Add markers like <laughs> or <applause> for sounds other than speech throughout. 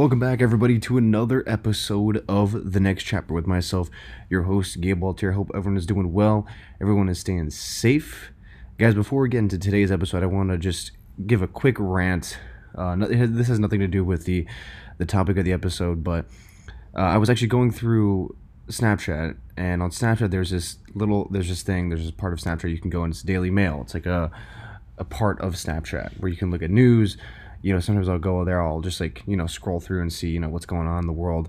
Welcome back, everybody, to another episode of The Next Chapter with myself, your host, Gabe Walter. Hope everyone is doing well, everyone is staying safe. Guys, before we get into today's episode, I want to just give a quick rant. Uh, this has nothing to do with the, the topic of the episode, but uh, I was actually going through Snapchat, and on Snapchat, there's this little, there's this thing, there's this part of Snapchat you can go and it's Daily Mail. It's like a, a part of Snapchat where you can look at news. You know, sometimes I'll go there, I'll just like, you know, scroll through and see, you know, what's going on in the world.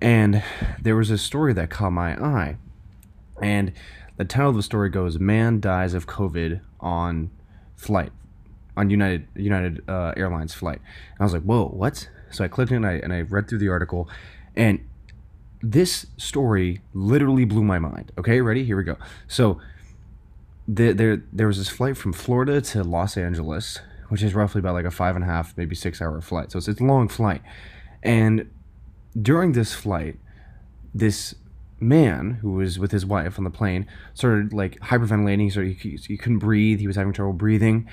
And there was a story that caught my eye. And the title of the story goes Man dies of COVID on flight, on United United uh, Airlines flight. And I was like, whoa, what? So I clicked in and I, and I read through the article. And this story literally blew my mind. Okay, ready? Here we go. So the, there there was this flight from Florida to Los Angeles, which is roughly about like a five and a half, maybe six hour flight. So it's, it's a long flight. And during this flight, this man who was with his wife on the plane started like hyperventilating. So he, he, couldn't breathe. He was having trouble breathing,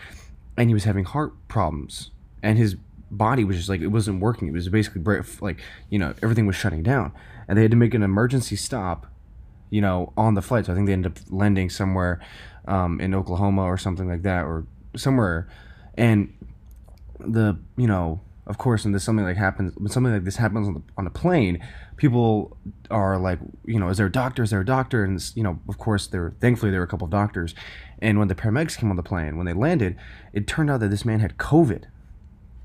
and he was having heart problems. And his body was just like it wasn't working. It was basically like you know everything was shutting down, and they had to make an emergency stop you know, on the flight. So I think they ended up landing somewhere um, in Oklahoma or something like that, or somewhere. And the, you know, of course, when this something like happens, when something like this happens on the on a plane, people are like, you know, is there a doctor? Is there a doctor? And you know, of course, there. Thankfully, there were a couple of doctors. And when the paramedics came on the plane, when they landed, it turned out that this man had COVID.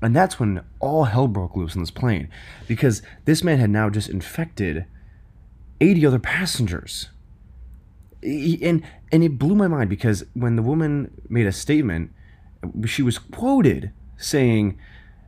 And that's when all hell broke loose on this plane, because this man had now just infected 80 other passengers. And and it blew my mind because when the woman made a statement, she was quoted saying,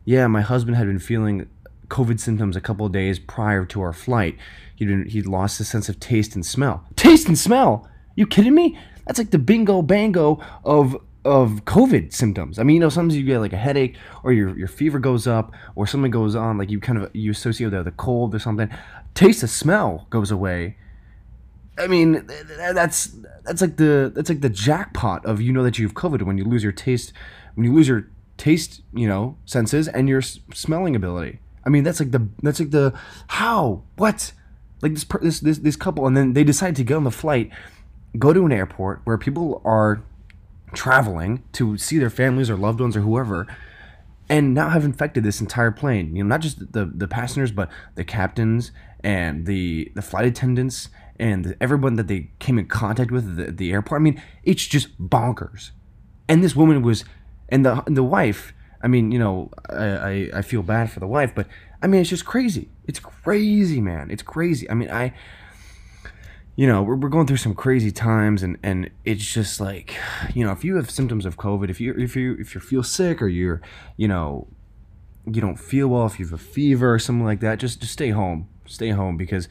"Yeah, my husband had been feeling COVID symptoms a couple of days prior to our flight. He'd been, he'd lost his sense of taste and smell. Taste and smell? You kidding me? That's like the bingo bango of of COVID symptoms. I mean, you know, sometimes you get like a headache or your, your fever goes up or something goes on, like you kind of you associate that with a cold or something. Taste of smell goes away. I mean, th- th- that's that's like the that's like the jackpot of you know that you've COVID when you lose your taste, when you lose your taste, you know, senses and your smelling ability. I mean, that's like the that's like the how what like this per- this this this couple and then they decide to get on the flight, go to an airport where people are traveling to see their families or loved ones or whoever and now have infected this entire plane. You know, not just the the passengers, but the captains and the the flight attendants and everyone that they came in contact with at the, the airport. I mean, it's just bonkers. And this woman was, and the the wife. I mean, you know, I, I I feel bad for the wife, but I mean, it's just crazy. It's crazy, man. It's crazy. I mean, I you know, we're, we're going through some crazy times and, and it's just like, you know, if you have symptoms of COVID, if you, if you, if you feel sick or you're, you know, you don't feel well, if you have a fever or something like that, just, just stay home, stay home because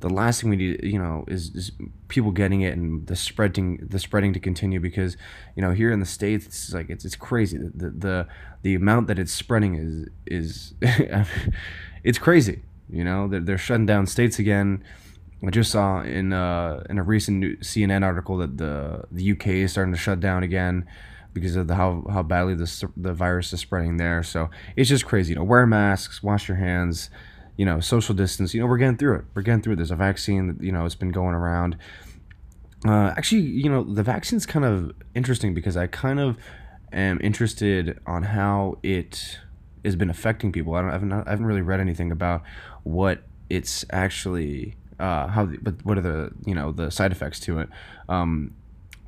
the last thing we need, you know, is, is people getting it and the spreading, the spreading to continue because, you know, here in the States, it's like, it's, it's crazy. The, the, the, amount that it's spreading is, is, <laughs> it's crazy. You know, they're, they're shutting down states again. I just saw in uh, in a recent CNN article that the the UK is starting to shut down again because of the how how badly the the virus is spreading there. So it's just crazy. You know, wear masks, wash your hands, you know, social distance. You know, we're getting through it. We're getting through it. There's a vaccine that you know it's been going around. Uh, actually, you know, the vaccine's kind of interesting because I kind of am interested on how it has been affecting people. I don't, I haven't, I haven't really read anything about what it's actually, uh, how, but what are the, you know, the side effects to it. Um,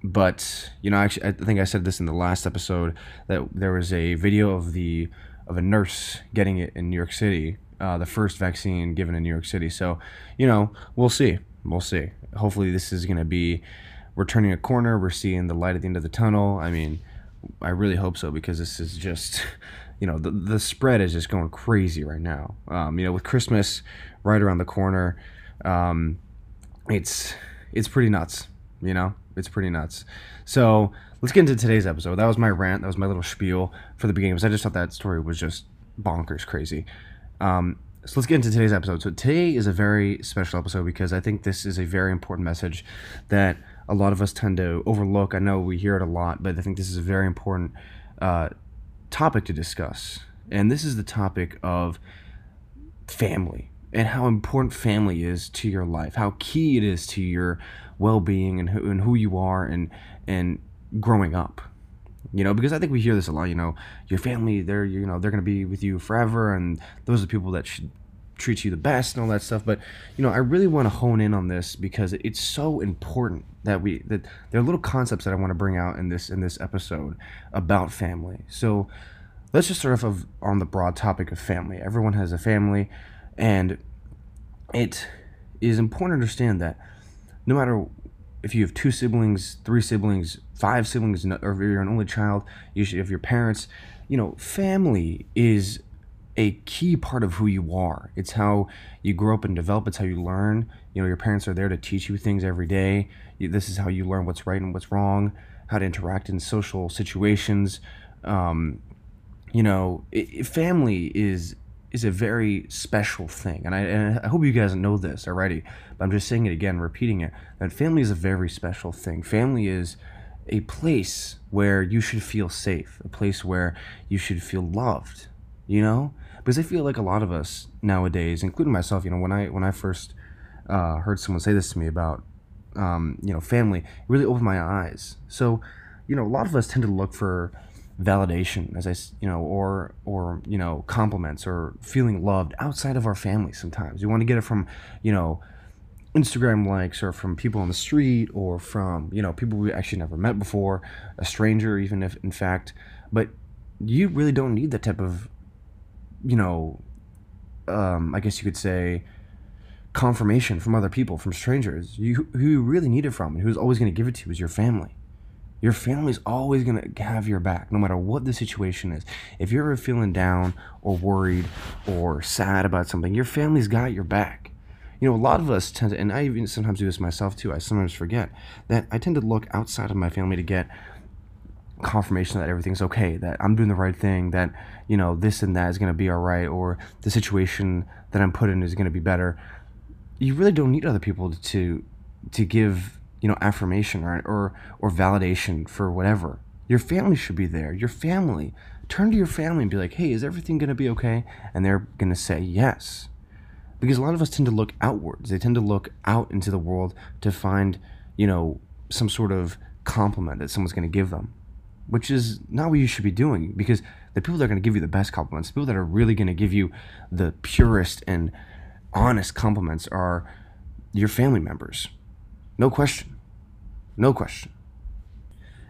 but you know, actually, I think I said this in the last episode that there was a video of the of a nurse getting it in New York City, uh, the first vaccine given in New York City. So, you know, we'll see, we'll see. Hopefully, this is gonna be we're turning a corner. We're seeing the light at the end of the tunnel. I mean, I really hope so because this is just, <laughs> you know, the the spread is just going crazy right now. Um, you know, with Christmas right around the corner, um, it's it's pretty nuts. You know, it's pretty nuts. So let's get into today's episode. That was my rant. That was my little spiel for the beginning because I just thought that story was just bonkers crazy. Um, so let's get into today's episode. So today is a very special episode because I think this is a very important message that a lot of us tend to overlook. I know we hear it a lot, but I think this is a very important uh, topic to discuss. And this is the topic of family and how important family is to your life, how key it is to your well-being and who, and who you are and and growing up. You know, because I think we hear this a lot. You know, your family, they're you know they're gonna be with you forever, and those are the people that should treat you the best and all that stuff. But you know, I really want to hone in on this because it's so important that we that there are little concepts that I want to bring out in this in this episode about family. So let's just start off of, on the broad topic of family. Everyone has a family, and it is important to understand that no matter if you have two siblings, three siblings, five siblings, or if you're an only child, you should if your parents, you know, family is a key part of who you are. It's how you grow up and develop. It's how you learn. You know, your parents are there to teach you things every day. You, this is how you learn what's right and what's wrong, how to interact in social situations. Um, you know, it, family is is a very special thing, and I, and I hope you guys know this already. But I'm just saying it again, repeating it. That family is a very special thing. Family is a place where you should feel safe, a place where you should feel loved. You know, because I feel like a lot of us nowadays, including myself, you know, when I when I first uh, heard someone say this to me about um, you know family, it really opened my eyes. So, you know, a lot of us tend to look for validation as i you know or or you know compliments or feeling loved outside of our family sometimes you want to get it from you know instagram likes or from people on the street or from you know people we actually never met before a stranger even if in fact but you really don't need that type of you know um, i guess you could say confirmation from other people from strangers you who you really need it from and who's always going to give it to you is your family your family's always going to have your back, no matter what the situation is. If you're ever feeling down or worried or sad about something, your family's got your back. You know, a lot of us tend to, and I even sometimes do this myself too, I sometimes forget that I tend to look outside of my family to get confirmation that everything's okay, that I'm doing the right thing, that, you know, this and that is going to be all right, or the situation that I'm put in is going to be better. You really don't need other people to to give you know affirmation or or or validation for whatever. Your family should be there your family. Turn to your family and be like hey is everything going to be okay? And they're going to say yes because a lot of us tend to look outwards they tend to look out into the world to find you know some sort of compliment that someone's going to give them which is not what you should be doing because the people that are going to give you the best compliments the people that are really going to give you the purest and honest compliments are your family members no question. No question.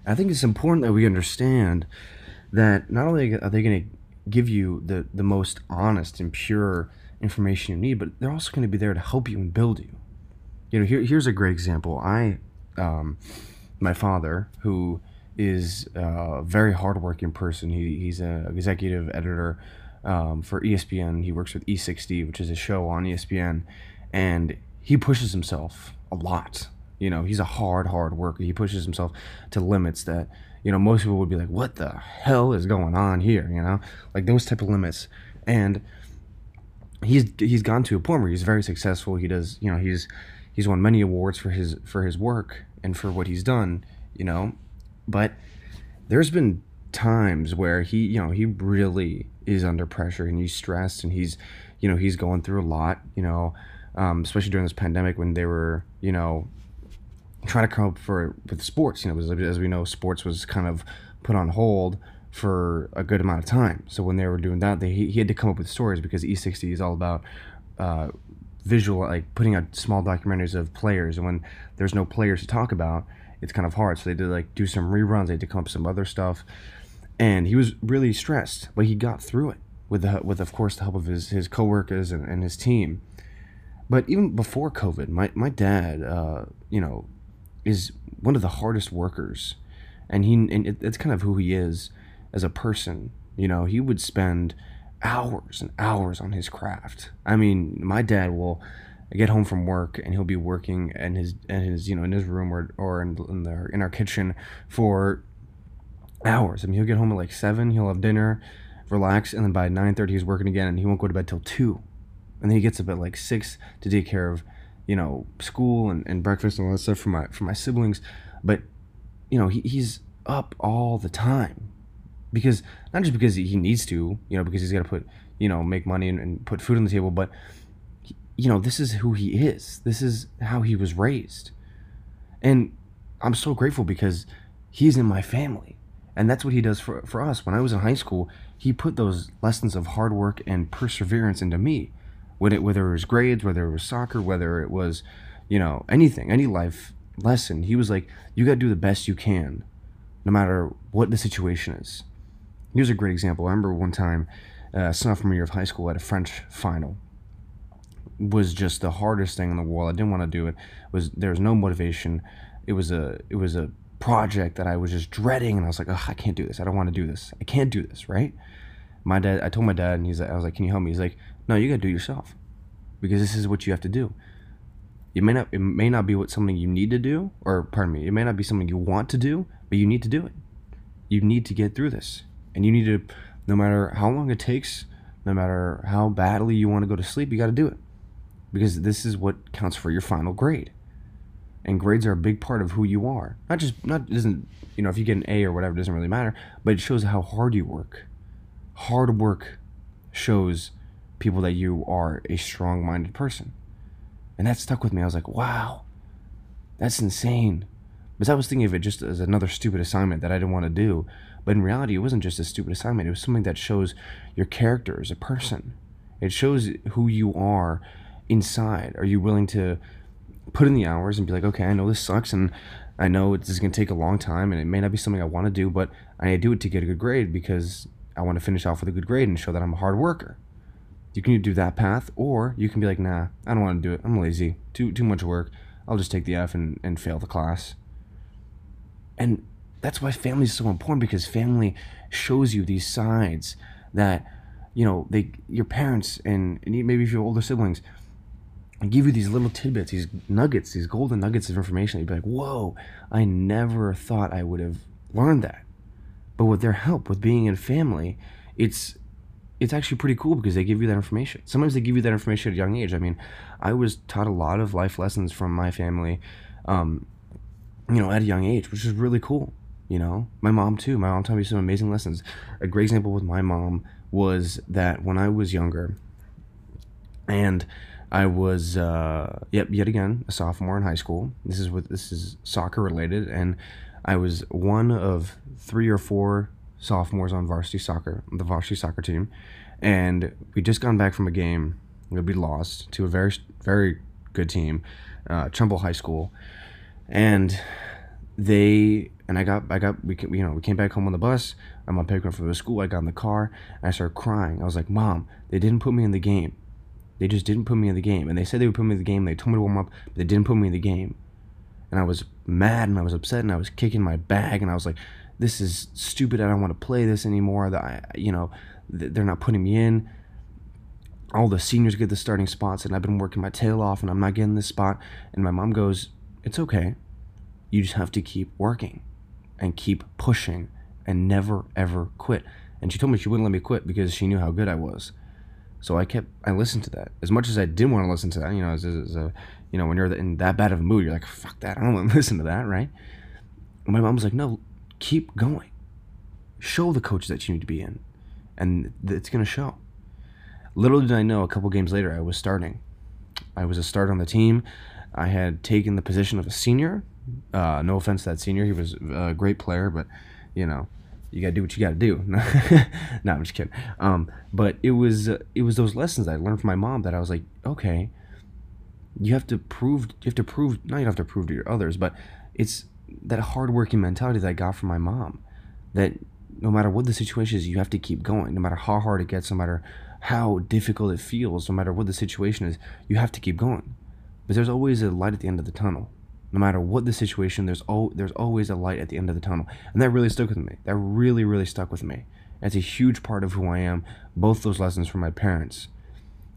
I think it's important that we understand that not only are they going to give you the, the most honest and pure information you need, but they're also going to be there to help you and build you. You know, here, here's a great example. I, um, my father, who is a very hardworking person, he, he's an executive editor um, for ESPN. He works with E60, which is a show on ESPN, and he pushes himself a lot you know, he's a hard, hard worker. He pushes himself to limits that, you know, most people would be like, what the hell is going on here? You know, like those type of limits. And he's he's gone to a point where he's very successful. He does, you know, he's he's won many awards for his for his work and for what he's done, you know. But there's been times where he, you know, he really is under pressure and he's stressed and he's, you know, he's going through a lot, you know, um, especially during this pandemic when they were, you know, trying to come up for with sports. You know, as, as we know, sports was kind of put on hold for a good amount of time. So when they were doing that, they, he, had to come up with stories because E60 is all about uh, visual, like putting out small documentaries of players. And when there's no players to talk about, it's kind of hard. So they did like do some reruns. They had to come up with some other stuff, and he was really stressed, but he got through it with the with of course the help of his his coworkers and, and his team. But even before COVID, my my dad, uh, you know, is one of the hardest workers, and he and it, it's kind of who he is as a person. You know, he would spend hours and hours on his craft. I mean, my dad will get home from work and he'll be working in his in his you know in his room or or in, in the in our kitchen for hours. I mean, he'll get home at like seven. He'll have dinner, relax, and then by nine thirty he's working again, and he won't go to bed till two. And then he gets up at like six to take care of you know school and, and breakfast and all that stuff for my for my siblings but you know he, he's up all the time because not just because he needs to you know because he's got to put you know, make money and, and put food on the table, but you know, this is who he is. This is how he was raised. And I'm so grateful because he's in my family. And that's what he does for, for us. When I was in high school, he put those lessons of hard work and perseverance into me. Whether it, whether it was grades, whether it was soccer, whether it was, you know, anything, any life lesson, he was like, you got to do the best you can, no matter what the situation is. He was a great example. I remember one time, uh, sophomore year of high school, at a French final, was just the hardest thing in the world. I didn't want to do it. was there was no motivation. It was a it was a project that I was just dreading, and I was like, I can't do this. I don't want to do this. I can't do this. Right? My dad. I told my dad, and he's. I was like, Can you help me? He's like, No, you got to do it yourself, because this is what you have to do. It may not. It may not be what something you need to do, or pardon me. It may not be something you want to do, but you need to do it. You need to get through this, and you need to, no matter how long it takes, no matter how badly you want to go to sleep, you got to do it because this is what counts for your final grade. And grades are a big part of who you are. Not just not doesn't you know if you get an A or whatever doesn't really matter, but it shows how hard you work. Hard work shows people that you are a strong-minded person. And that stuck with me. I was like, "Wow. That's insane." Because I was thinking of it just as another stupid assignment that I didn't want to do, but in reality, it wasn't just a stupid assignment. It was something that shows your character as a person. It shows who you are inside? Are you willing to put in the hours and be like, okay, I know this sucks and I know this is going to take a long time and it may not be something I want to do, but I need to do it to get a good grade because I want to finish off with a good grade and show that I'm a hard worker. You can do that path, or you can be like, nah, I don't want to do it. I'm lazy. Too too much work. I'll just take the F and, and fail the class. And that's why family is so important because family shows you these sides that, you know, they your parents and, and maybe if you have older siblings, give you these little tidbits, these nuggets, these golden nuggets of information. You'd be like, whoa, I never thought I would have learned that. But with their help, with being in family, it's it's actually pretty cool because they give you that information. Sometimes they give you that information at a young age. I mean, I was taught a lot of life lessons from my family, um, you know, at a young age, which is really cool. You know, my mom too. My mom taught me some amazing lessons. A great example with my mom was that when I was younger, and I was, uh, yep, yet again a sophomore in high school. This is what this is soccer related, and I was one of three or four sophomores on varsity soccer, the varsity soccer team, and we just gone back from a game that we lost to a very very good team, uh, Trumbull High School, and they and I got I got we you know we came back home on the bus. I'm on picking up from the school. I got in the car. I started crying. I was like, "Mom, they didn't put me in the game. They just didn't put me in the game. And they said they would put me in the game. They told me to warm up, but they didn't put me in the game. And I was mad and I was upset and I was kicking my bag and I was like, this is stupid. I don't want to play this anymore. That you know, they're not putting me in. All the seniors get the starting spots and I've been working my tail off and I'm not getting this spot. And my mom goes, it's okay. You just have to keep working and keep pushing and never ever quit. And she told me she wouldn't let me quit because she knew how good I was. So I kept I listened to that as much as I didn't want to listen to that. You know, as, as a you know when you're in that bad of a mood, you're like fuck that. I don't want to <laughs> listen to that, right? And my mom was like, no, keep going. Show the coach that you need to be in, and it's gonna show. Little did I know, a couple games later, I was starting. I was a start on the team. I had taken the position of a senior. Uh, no offense to that senior, he was a great player, but you know, you gotta do what you gotta do. <laughs> no, I'm just kidding. Um, but it was uh, it was those lessons I learned from my mom that I was like, okay, you have to prove you have to prove not you have to prove to your others, but it's that hardworking mentality that I got from my mom. That no matter what the situation is, you have to keep going. No matter how hard it gets, no matter how difficult it feels, no matter what the situation is, you have to keep going. But there's always a light at the end of the tunnel no matter what the situation, there's al- there's always a light at the end of the tunnel, and that really stuck with me. That really really stuck with me. It's a huge part of who I am. Both those lessons from my parents.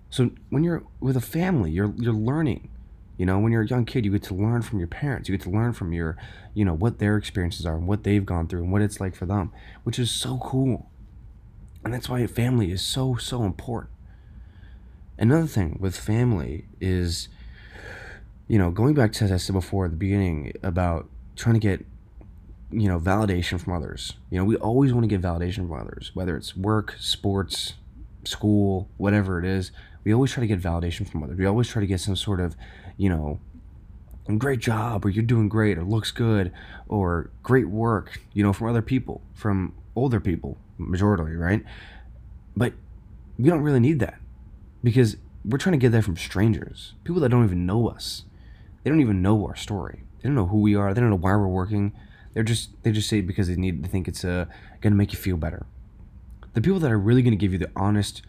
So when you're with a family, you're you're learning. You know, when you're a young kid, you get to learn from your parents. You get to learn from your, you know, what their experiences are and what they've gone through and what it's like for them, which is so cool. And that's why family is so so important. Another thing with family is you know, going back to as I said before at the beginning about trying to get, you know, validation from others. You know, we always want to get validation from others, whether it's work, sports, school, whatever it is, we always try to get validation from others. We always try to get some sort of, you know, great job or you're doing great or looks good or great work, you know, from other people, from older people, majority, right? But we don't really need that because we're trying to get that from strangers, people that don't even know us. They don't even know our story. They don't know who we are. They don't know why we're working. They're just they just say because they need to think it's uh, gonna make you feel better. The people that are really gonna give you the honest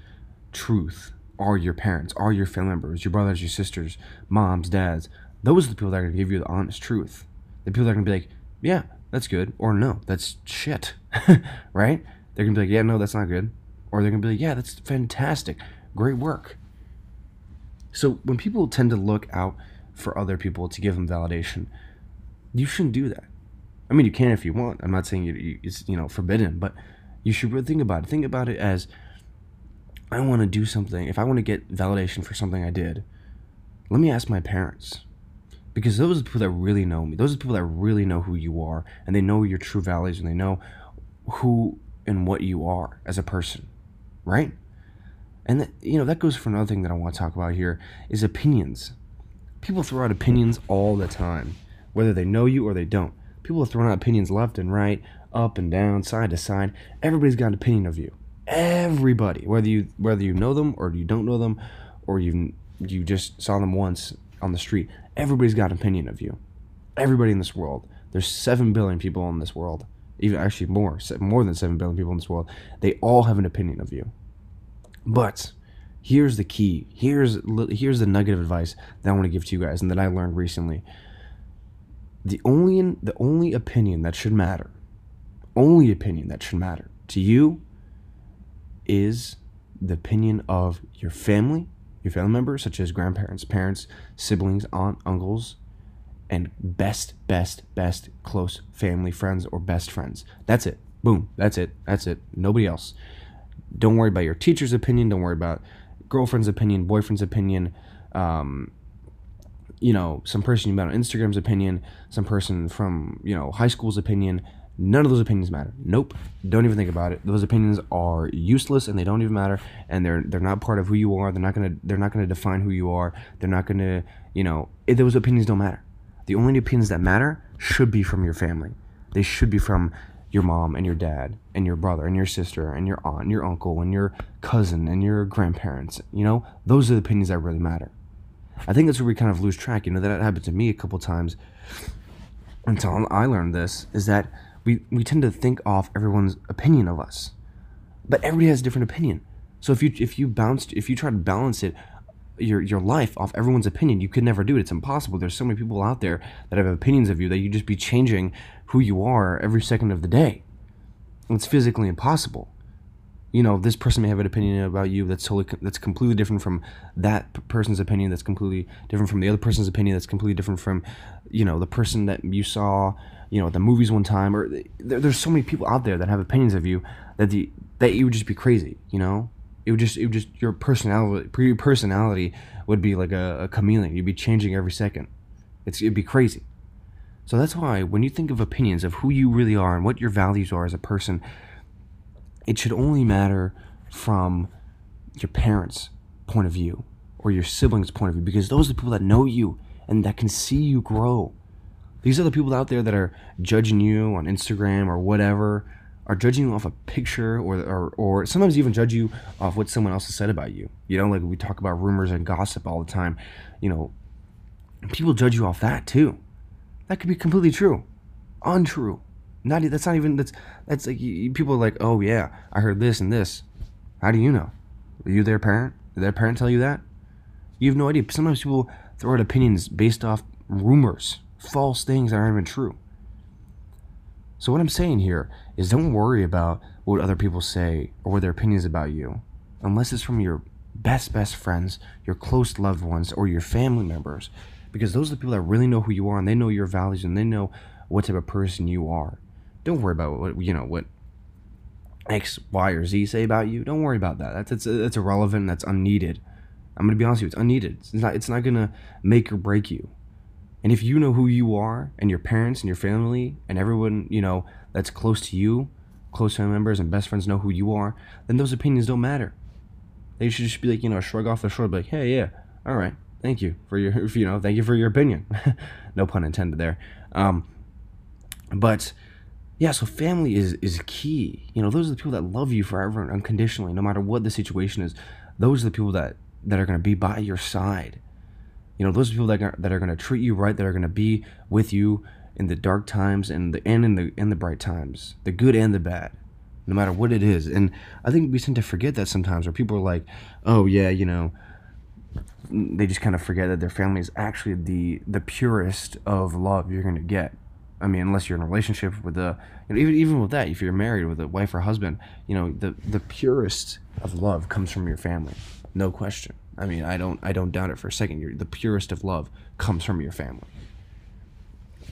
truth are your parents, are your family members, your brothers, your sisters, moms, dads. Those are the people that are gonna give you the honest truth. The people that are gonna be like, yeah, that's good, or no, that's shit, <laughs> right? They're gonna be like, yeah, no, that's not good, or they're gonna be like, yeah, that's fantastic, great work. So when people tend to look out for other people to give them validation, you shouldn't do that. I mean, you can if you want. I'm not saying it's you know forbidden, but you should really think about it. Think about it as I want to do something. If I want to get validation for something I did, let me ask my parents. Because those are the people that really know me. Those are the people that really know who you are and they know your true values and they know who and what you are as a person. Right? And that, you know, that goes for another thing that I want to talk about here is opinions. People throw out opinions all the time, whether they know you or they don't. People are throwing out opinions left and right, up and down, side to side. Everybody's got an opinion of you. Everybody, whether you whether you know them or you don't know them, or you you just saw them once on the street. Everybody's got an opinion of you. Everybody in this world. There's seven billion people in this world. Even actually more, more than seven billion people in this world. They all have an opinion of you. But here's the key. Here's here's the nugget of advice that I want to give to you guys and that I learned recently. The only the only opinion that should matter, only opinion that should matter to you is the opinion of your family, your family members such as grandparents, parents, siblings, aunt, uncles, and best, best, best close family friends or best friends. That's it. Boom. That's it. That's it. Nobody else. Don't worry about your teacher's opinion. Don't worry about girlfriend's opinion, boyfriend's opinion, um, you know, some person you met on Instagram's opinion, some person from, you know, high school's opinion. None of those opinions matter. Nope. Don't even think about it. Those opinions are useless and they don't even matter and they're they're not part of who you are. They're not gonna they're not gonna define who you are. They're not gonna you know those opinions don't matter. The only opinions that matter should be from your family. They should be from your mom and your dad and your brother and your sister and your aunt and your uncle and your cousin and your grandparents. You know, those are the opinions that really matter. I think that's where we kind of lose track. You know, that happened to me a couple times until I learned this is that we, we tend to think off everyone's opinion of us. But everybody has a different opinion. So if you if you bounced if you try to balance it your your life off everyone's opinion, you could never do it. It's impossible. There's so many people out there that have opinions of you that you just be changing who you are every second of the day. It's physically impossible. You know, this person may have an opinion about you that's totally that's completely different from that person's opinion. That's completely different from the other person's opinion. That's completely different from, you know, the person that you saw, you know, at the movies one time. Or there, there's so many people out there that have opinions of you that the that you would just be crazy. You know, it would just it would just your personality your personality would be like a, a chameleon. You'd be changing every second. It's it'd be crazy. So that's why when you think of opinions of who you really are and what your values are as a person, it should only matter from your parents' point of view or your siblings' point of view because those are the people that know you and that can see you grow. These are the people out there that are judging you on Instagram or whatever, are judging you off a picture or, or, or sometimes even judge you off what someone else has said about you. You know, like we talk about rumors and gossip all the time. You know, people judge you off that too. That could be completely true, untrue. Not that's not even that's that's like people are like, oh yeah, I heard this and this. How do you know? Are you their parent? Did their parent tell you that? You have no idea. Sometimes people throw out opinions based off rumors, false things that aren't even true. So what I'm saying here is don't worry about what other people say or what their opinions about you, unless it's from your best best friends, your close loved ones, or your family members because those are the people that really know who you are and they know your values and they know what type of person you are. Don't worry about what you know what X, Y, or Z say about you. Don't worry about that. That's it's that's irrelevant. That's unneeded. I'm gonna be honest with you. It's unneeded. It's not. It's not gonna make or break you. And if you know who you are, and your parents and your family and everyone you know that's close to you, close family members and best friends know who you are, then those opinions don't matter. They should just be like, you know, shrug off the shoulder, like, hey, yeah, all right, thank you for your, <laughs> you know, thank you for your opinion. <laughs> no pun intended there. Um, but yeah, so family is is key. You know, those are the people that love you forever and unconditionally, no matter what the situation is. Those are the people that that are going to be by your side. You know, those are people that are, that are going to treat you right, that are going to be with you in the dark times and the and in the in the bright times, the good and the bad, no matter what it is. And I think we tend to forget that sometimes, where people are like, "Oh yeah, you know," they just kind of forget that their family is actually the the purest of love you're going to get. I mean, unless you're in a relationship with a, you know, even even with that, if you're married with a wife or husband, you know, the the purest of love comes from your family, no question. I mean, I don't I don't doubt it for a second. You're, the purest of love comes from your family.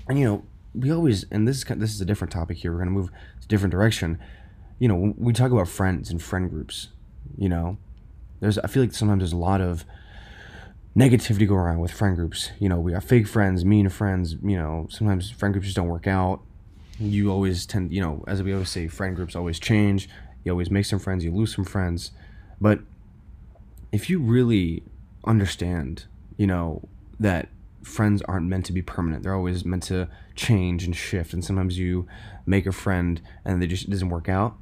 And you know, we always and this is this is a different topic here. We're gonna move to a different direction. You know, we talk about friends and friend groups. You know, there's I feel like sometimes there's a lot of negativity go around with friend groups. You know, we got fake friends, mean friends. You know, sometimes friend groups just don't work out. You always tend, you know, as we always say, friend groups always change. You always make some friends, you lose some friends. But if you really understand, you know, that friends aren't meant to be permanent, they're always meant to change and shift. And sometimes you make a friend and they just doesn't work out.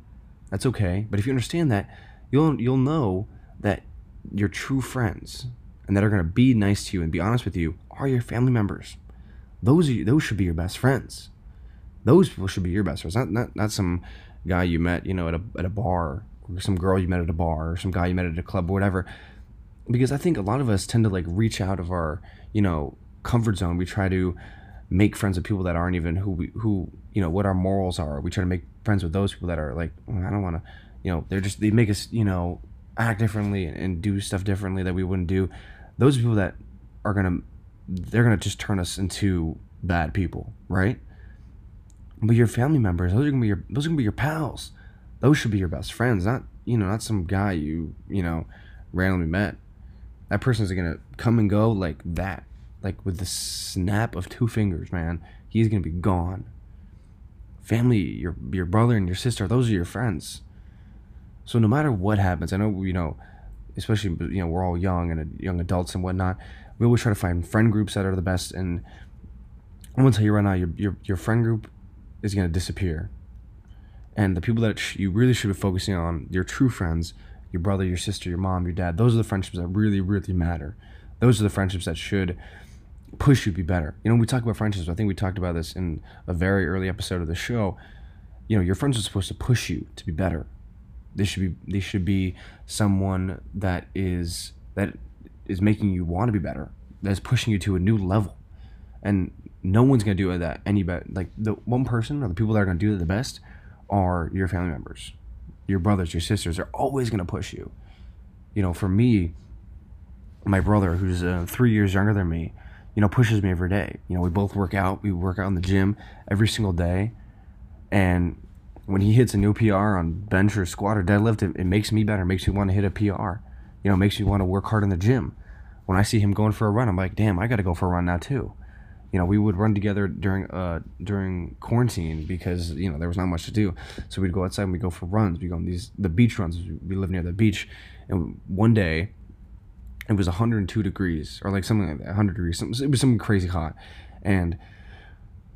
That's okay. But if you understand that, you'll you'll know that your true friends and that are going to be nice to you and be honest with you are your family members. Those are those should be your best friends. Those people should be your best friends, not not, not some guy you met, you know, at a at a bar, or some girl you met at a bar, or some guy you met at a club, or whatever. Because I think a lot of us tend to like reach out of our, you know, comfort zone. We try to make friends with people that aren't even who we who you know what our morals are. We try to make friends with those people that are like, oh, I don't want to, you know, they're just they make us, you know, act differently and do stuff differently that we wouldn't do those people that are gonna they're gonna just turn us into bad people, right? But your family members, those are gonna be your those are gonna be your pals. Those should be your best friends, not you know, not some guy you you know randomly met. That person's gonna come and go like that, like with the snap of two fingers, man. He's gonna be gone. Family, your your brother and your sister, those are your friends. So no matter what happens, I know you know especially you know we're all young and young adults and whatnot. We always try to find friend groups that are the best. And I'm gonna tell you right now, your your your friend group is gonna disappear. And the people that sh- you really should be focusing on, your true friends, your brother, your sister, your mom, your dad. Those are the friendships that really, really matter. Those are the friendships that should push you to be better. You know, we talk about friendships. I think we talked about this in a very early episode of the show. You know, your friends are supposed to push you to be better, they should be they should be someone that is that is making you want to be better. That's pushing you to a new level. And no one's gonna do that any better. Like the one person or the people that are gonna do it the best are your family members, your brothers, your sisters. They're always gonna push you. You know, for me, my brother, who's uh, three years younger than me, you know, pushes me every day. You know, we both work out. We work out in the gym every single day, and when he hits a new PR on bench or squat or deadlift, it, it makes me better. It makes me want to hit a PR. You know, makes me want to work hard in the gym. When I see him going for a run, I'm like, damn, I got to go for a run now too. You know, we would run together during uh during quarantine because you know there was not much to do, so we'd go outside and we go for runs. We go on these the beach runs. We live near the beach, and one day it was 102 degrees or like something like that, 100 degrees. It was something crazy hot, and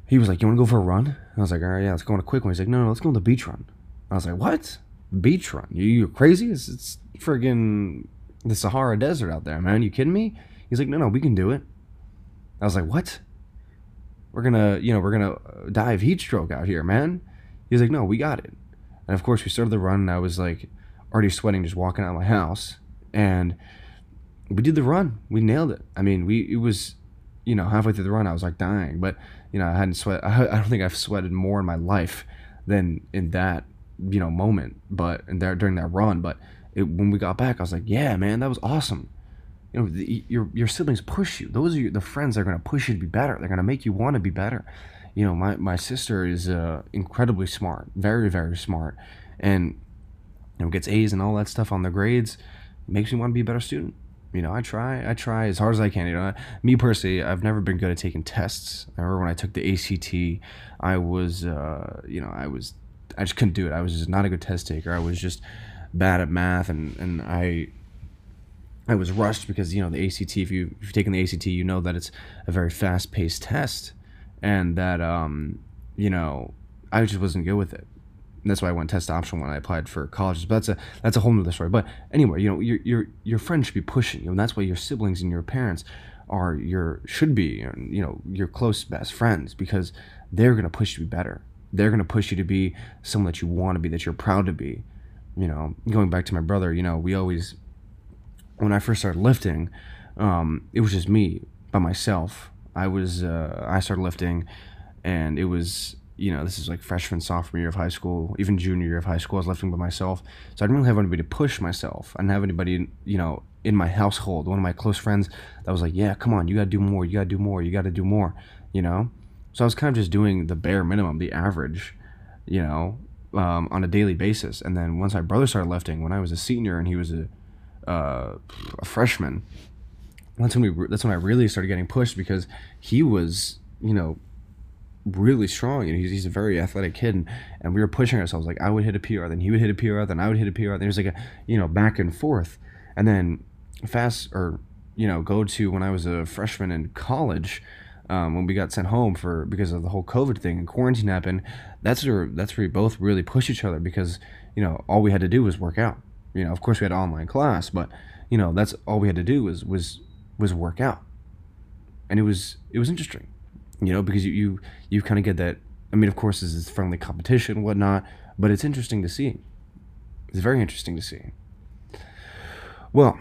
he was like, "You want to go for a run?" I was like, "All right, yeah, let's go on a quick one." He's like, "No, no, let's go on the beach run." I was like, "What? Beach run? You you crazy? It's, it's friggin' the Sahara Desert out there, man. You kidding me?" He's like, "No, no, we can do it." I was like, "What? We're gonna, you know, we're gonna uh, die of heat stroke out here, man." He's like, "No, we got it." And of course, we started the run, and I was like, already sweating just walking out of my house, and we did the run. We nailed it. I mean, we it was, you know, halfway through the run, I was like dying, but you know, I hadn't sweat. I, I don't think I've sweated more in my life than in that, you know, moment. But and there during that run, but it, when we got back, I was like, yeah, man, that was awesome. You know, the, your your siblings push you. Those are your, the friends that are gonna push you to be better. They're gonna make you want to be better. You know, my my sister is uh, incredibly smart, very very smart, and you know gets A's and all that stuff on the grades. Makes me want to be a better student you know, I try, I try as hard as I can. You know, me personally, I've never been good at taking tests. I remember when I took the ACT, I was, uh, you know, I was, I just couldn't do it. I was just not a good test taker. I was just bad at math, and and I I was rushed because you know the ACT. If you if you've taken the ACT, you know that it's a very fast paced test, and that um, you know I just wasn't good with it. That's why I went test option when I applied for colleges. But that's a that's a whole nother story. But anyway, you know your your your friends should be pushing you, and that's why your siblings and your parents are your should be you know your close best friends because they're gonna push you to be better. They're gonna push you to be someone that you want to be, that you're proud to be. You know, going back to my brother, you know, we always when I first started lifting, um, it was just me by myself. I was uh, I started lifting, and it was you know this is like freshman sophomore year of high school, even junior year of high school. I was lifting by myself, so I didn't really have anybody to push myself. I didn't have anybody you know in my household. One of my close friends that was like, "Yeah, come on, you gotta do more. You gotta do more. You gotta do more." You know, so I was kind of just doing the bare minimum, the average, you know, um, on a daily basis. And then once my brother started lifting, when I was a senior and he was a uh, a freshman, that's when we that's when I really started getting pushed because he was you know really strong and he's, he's a very athletic kid and, and we were pushing ourselves like I would hit a PR then he would hit a PR then I would hit a PR then there's like a you know back and forth and then fast or you know go to when I was a freshman in college um, when we got sent home for because of the whole COVID thing and quarantine happened that's where that's where we both really pushed each other because you know all we had to do was work out you know, of course we had online class, but you know, that's all we had to do was was was work out. And it was it was interesting. You know, because you you, you kind of get that I mean, of course this is friendly competition whatnot, but it's interesting to see. It's very interesting to see. Well,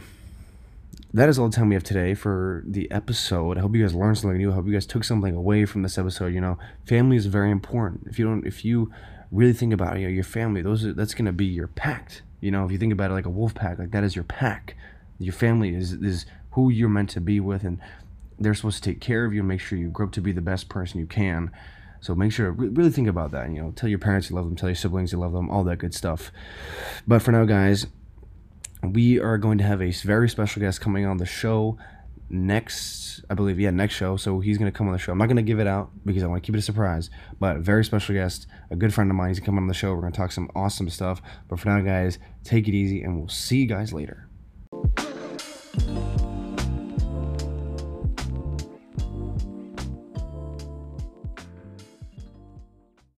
that is all the time we have today for the episode. I hope you guys learned something new. I hope you guys took something away from this episode. You know, family is very important. If you don't, if you really think about it, you know, your family, those are, that's gonna be your pact. You know, if you think about it like a wolf pack, like that is your pack. Your family is is who you're meant to be with, and they're supposed to take care of you and make sure you grow up to be the best person you can. So make sure really think about that. You know, tell your parents you love them, tell your siblings you love them, all that good stuff. But for now, guys, we are going to have a very special guest coming on the show next i believe yeah next show so he's going to come on the show i'm not going to give it out because i want to keep it a surprise but very special guest a good friend of mine he's coming on the show we're going to talk some awesome stuff but for now guys take it easy and we'll see you guys later